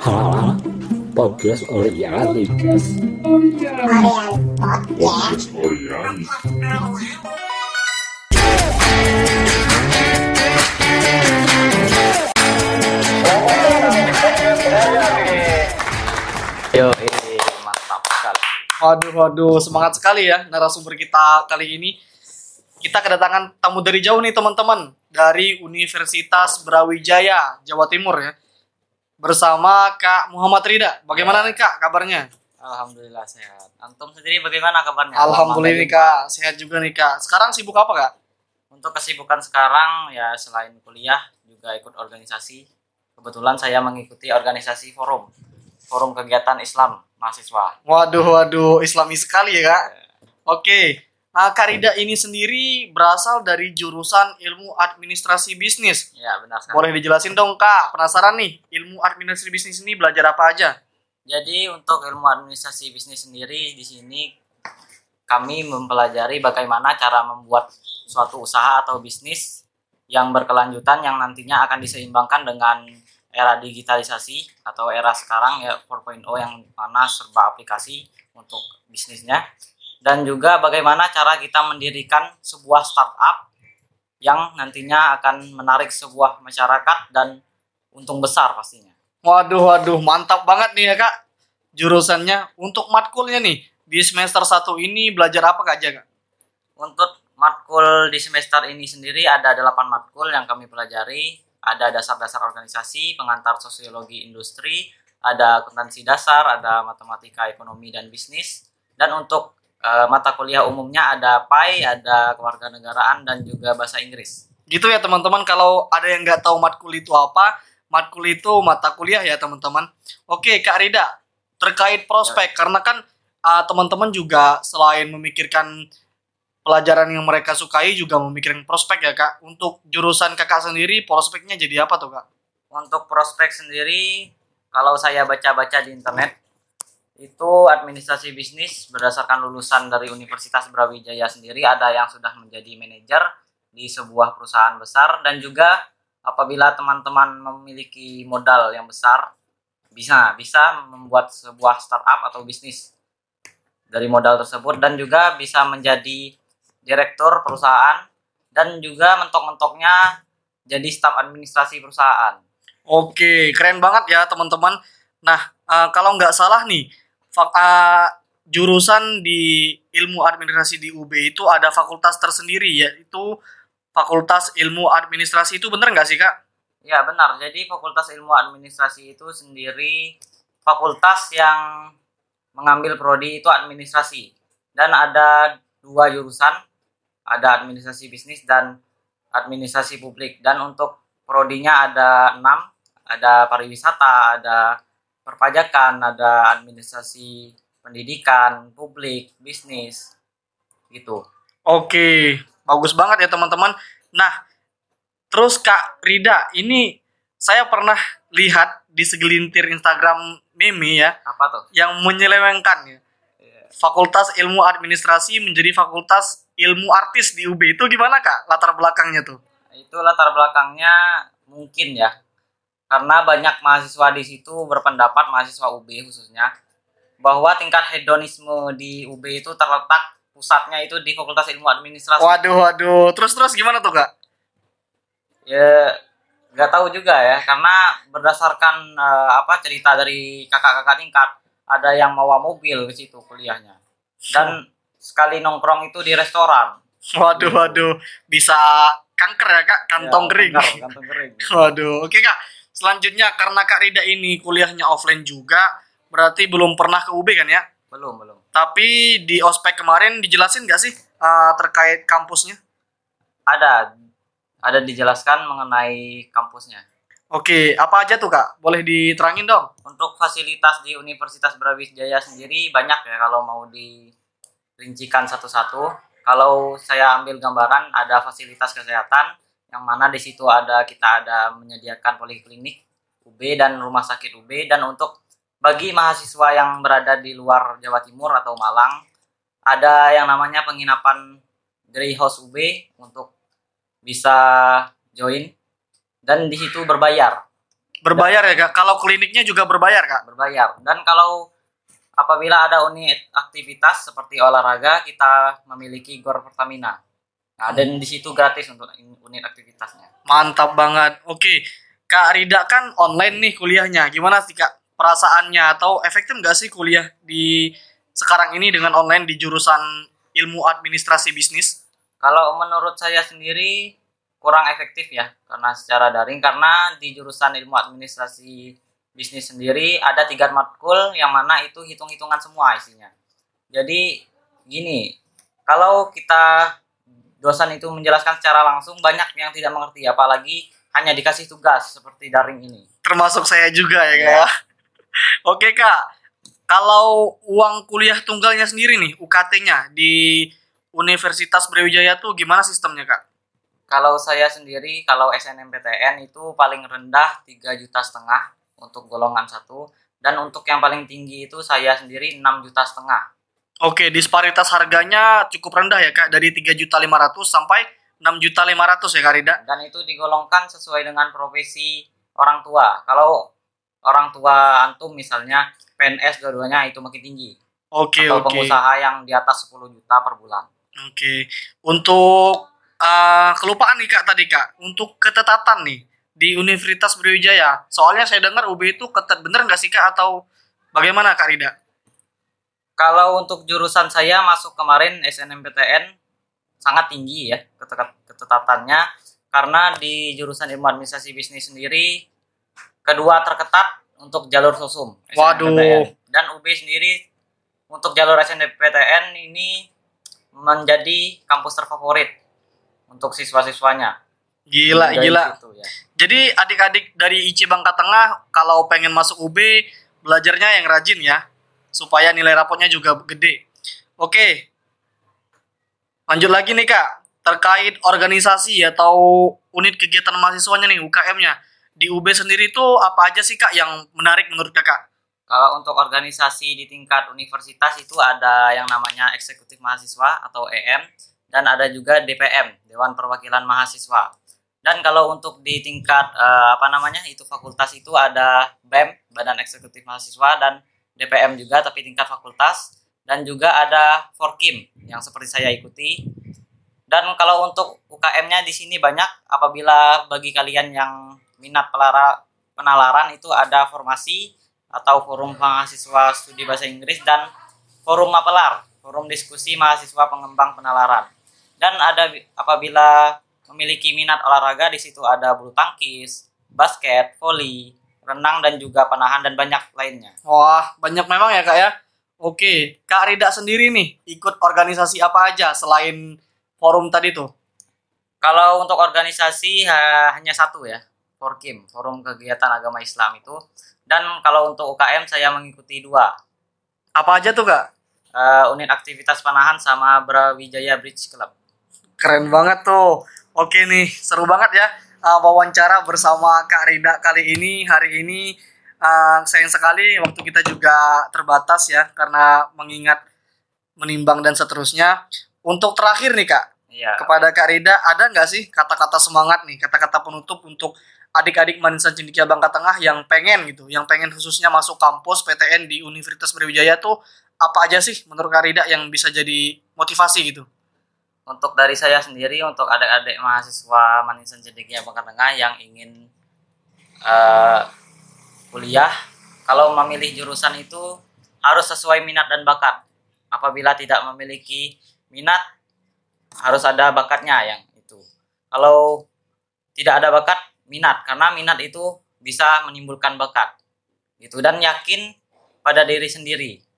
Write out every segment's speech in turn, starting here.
Hah? Podcast Oriani. Podcast Oriani. Yo, ini mantap sekali. Waduh, waduh, semangat sekali ya narasumber kita kali ini. Kita kedatangan tamu dari jauh nih teman-teman dari Universitas Brawijaya, Jawa Timur ya. Bersama Kak Muhammad Rida. Bagaimana nih Kak kabarnya? Alhamdulillah sehat. Antum sendiri bagaimana kabarnya? Alhamdulillah nih Kak, sehat juga nih Kak. Sekarang sibuk apa Kak? Untuk kesibukan sekarang ya selain kuliah juga ikut organisasi. Kebetulan saya mengikuti organisasi forum. Forum kegiatan Islam mahasiswa. Waduh, waduh, islami sekali ya Kak. Oke, Nah, Kak Rida ini sendiri berasal dari jurusan ilmu administrasi bisnis. Ya, benar sekali. Boleh dijelasin dong Kak, penasaran nih, ilmu administrasi bisnis ini belajar apa aja? Jadi untuk ilmu administrasi bisnis sendiri di sini kami mempelajari bagaimana cara membuat suatu usaha atau bisnis yang berkelanjutan yang nantinya akan diseimbangkan dengan era digitalisasi atau era sekarang ya 4.0 yang mana serba aplikasi untuk bisnisnya dan juga bagaimana cara kita mendirikan sebuah startup yang nantinya akan menarik sebuah masyarakat dan untung besar pastinya. Waduh, waduh, mantap banget nih ya Kak. Jurusannya untuk matkulnya nih, di semester 1 ini belajar apa Kak aja Kak? Untuk matkul di semester ini sendiri ada 8 matkul yang kami pelajari. Ada dasar-dasar organisasi, pengantar sosiologi industri, ada akuntansi dasar, ada matematika ekonomi dan bisnis. Dan untuk eh, mata kuliah umumnya ada PAI, ada kewarganegaraan dan juga bahasa Inggris. Gitu ya teman-teman, kalau ada yang nggak tahu matkul itu apa, matkul itu mata kuliah ya teman-teman. Oke Kak Rida, terkait prospek, karena kan ah, teman-teman juga selain memikirkan pelajaran yang mereka sukai juga memikirkan prospek ya Kak. Untuk jurusan kakak sendiri, prospeknya jadi apa tuh Kak? Untuk prospek sendiri, kalau saya baca-baca di internet, itu administrasi bisnis berdasarkan lulusan dari Universitas Brawijaya sendiri ada yang sudah menjadi manajer di sebuah perusahaan besar dan juga apabila teman-teman memiliki modal yang besar bisa bisa membuat sebuah startup atau bisnis dari modal tersebut dan juga bisa menjadi direktur perusahaan dan juga mentok-mentoknya jadi staf administrasi perusahaan. Oke, keren banget ya teman-teman. Nah, eh, kalau nggak salah nih, fak- eh, jurusan di ilmu administrasi di UB itu ada fakultas tersendiri yaitu Fakultas Ilmu Administrasi itu bener nggak sih kak? Ya benar. Jadi Fakultas Ilmu Administrasi itu sendiri fakultas yang mengambil prodi itu administrasi dan ada dua jurusan, ada administrasi bisnis dan administrasi publik. Dan untuk prodinya ada enam, ada pariwisata, ada perpajakan, ada administrasi pendidikan, publik, bisnis, gitu. Oke, bagus banget ya teman-teman. Nah, terus Kak Rida, ini saya pernah lihat di segelintir Instagram meme ya, Apa tuh? yang menyelewengkan ya. Fakultas Ilmu Administrasi menjadi Fakultas Ilmu Artis di UB itu gimana kak latar belakangnya tuh? itu latar belakangnya mungkin ya karena banyak mahasiswa di situ berpendapat mahasiswa UB khususnya bahwa tingkat hedonisme di UB itu terletak pusatnya itu di Fakultas Ilmu Administrasi. Waduh waduh, terus terus gimana tuh kak? ya nggak tahu juga ya karena berdasarkan eh, apa cerita dari kakak-kakak tingkat ada yang bawa mobil ke situ kuliahnya. Dan sekali nongkrong itu di restoran. Waduh waduh, bisa kanker ya kak, kantong Ya, kering. kanker, kantong kering. Waduh, oke kak. Selanjutnya karena kak Rida ini kuliahnya offline juga, berarti belum pernah ke UB kan ya? belum belum Tapi di ospek kemarin dijelasin nggak sih eh, terkait kampusnya? ada ada dijelaskan mengenai kampusnya Oke, apa aja tuh kak? Boleh diterangin dong? untuk fasilitas di Universitas Brawijaya sendiri banyak ya kalau mau dirincikan satu-satu. Kalau saya ambil gambaran ada fasilitas kesehatan yang mana di situ ada kita ada menyediakan poliklinik UB dan rumah sakit UB dan untuk bagi mahasiswa yang berada di luar Jawa Timur atau Malang ada yang namanya penginapan Grey House UB untuk bisa join dan di situ berbayar Berbayar ya kak? Kalau kliniknya juga berbayar kak? berbayar. Dan kalau apabila ada unit aktivitas seperti olahraga, kita memiliki gor Pertamina. Nah, dan di situ gratis untuk unit aktivitasnya. Mantap banget. Oke, Kak Rida kan online nih kuliahnya. Gimana sih Kak perasaannya atau efektif nggak sih kuliah di sekarang ini dengan online di jurusan ilmu administrasi bisnis? Kalau menurut saya sendiri kurang efektif ya karena secara daring karena di jurusan ilmu administrasi bisnis sendiri ada tiga matkul yang mana itu hitung-hitungan semua isinya. Jadi gini, kalau kita dosen itu menjelaskan secara langsung banyak yang tidak mengerti apalagi hanya dikasih tugas seperti daring ini. Termasuk saya juga ya Kak. Iya. ya. Oke Kak, kalau uang kuliah tunggalnya sendiri nih UKT-nya di Universitas Brawijaya tuh gimana sistemnya Kak? Kalau saya sendiri kalau SNMPTN itu paling rendah 3 juta setengah untuk golongan satu dan untuk yang paling tinggi itu saya sendiri 6 juta setengah. Oke, disparitas harganya cukup rendah ya Kak, dari 3.500 sampai 6.500 ya Kak Rida. dan itu digolongkan sesuai dengan profesi orang tua. Kalau orang tua antum misalnya PNS dua-duanya itu makin tinggi. Oke, Atau oke. pengusaha yang di atas 10 juta per bulan. Oke. Untuk eh, kelupaan nih Kak tadi Kak, untuk ketetatan nih di Universitas Brawijaya. Soalnya saya dengar UB itu ketat bener nggak sih Kak atau bagaimana Kak Rida? Kalau untuk jurusan saya masuk kemarin SNMPTN sangat tinggi ya ketetatannya karena di jurusan ilmu administrasi bisnis sendiri kedua terketat untuk jalur sosum Waduh. Dan UB sendiri untuk jalur SNMPTN ini menjadi kampus terfavorit untuk siswa-siswanya Gila, Dari gila. situ, ya. Jadi adik-adik dari IC Bangka Tengah kalau pengen masuk UB belajarnya yang rajin ya supaya nilai rapotnya juga gede. Oke. Lanjut lagi nih Kak, terkait organisasi atau unit kegiatan mahasiswanya nih UKM-nya. Di UB sendiri itu apa aja sih Kak yang menarik menurut Kakak? Kalau untuk organisasi di tingkat universitas itu ada yang namanya eksekutif mahasiswa atau EM dan ada juga DPM Dewan Perwakilan Mahasiswa. Dan kalau untuk di tingkat eh, apa namanya itu fakultas itu ada BEM Badan Eksekutif Mahasiswa dan DPM juga tapi tingkat fakultas dan juga ada Forkim yang seperti saya ikuti. Dan kalau untuk UKM-nya di sini banyak apabila bagi kalian yang minat pelara penalaran itu ada formasi atau forum mahasiswa studi bahasa Inggris dan forum mapelar, forum diskusi mahasiswa pengembang penalaran. Dan ada bi- apabila memiliki minat olahraga di situ ada bulu tangkis, basket, voli, renang dan juga panahan dan banyak lainnya. Wah, banyak memang ya Kak ya. Oke, Kak Rida sendiri nih ikut organisasi apa aja selain forum tadi tuh? Kalau untuk organisasi ha- hanya satu ya, Forkim, Forum Kegiatan Agama Islam itu. Dan kalau untuk UKM saya mengikuti dua, Apa aja tuh Kak? eh, unit aktivitas panahan sama Brawijaya Bridge Club. Keren banget tuh. Oke nih, seru banget ya uh, wawancara bersama Kak Rida kali ini. Hari ini uh, sayang sekali waktu kita juga terbatas ya karena mengingat menimbang dan seterusnya. Untuk terakhir nih Kak, Iya. kepada Kak Rida ada nggak sih kata-kata semangat nih, kata-kata penutup untuk adik-adik Manisan Cendikia Bangka Tengah yang pengen gitu, yang pengen khususnya masuk kampus PTN di Universitas Brawijaya tuh apa aja sih menurut Kak Rida yang bisa jadi motivasi gitu? Untuk dari saya sendiri, untuk adik-adik mahasiswa Manisan Cendekia Bangka Tengah yang ingin eh, kuliah, kalau memilih jurusan itu harus sesuai minat dan bakat. Apabila tidak memiliki minat, harus ada bakatnya yang itu. Kalau tidak ada bakat, minat karena minat itu bisa menimbulkan bakat. Gitu dan yakin pada diri sendiri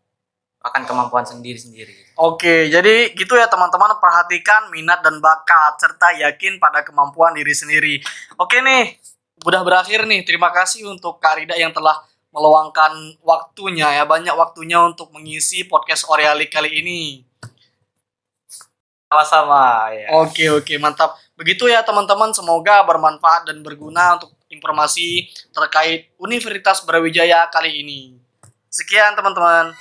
akan kemampuan sendiri-sendiri. Oke, jadi gitu ya teman-teman perhatikan minat dan bakat serta yakin pada kemampuan diri sendiri. Oke nih, udah berakhir nih. Terima kasih untuk Kak Rida yang telah meluangkan waktunya ya, banyak waktunya untuk mengisi podcast Oreali kali ini. Sama-sama ya. Oke, oke, mantap. Begitu ya teman-teman, semoga bermanfaat dan berguna untuk informasi terkait Universitas Brawijaya kali ini. Sekian teman-teman.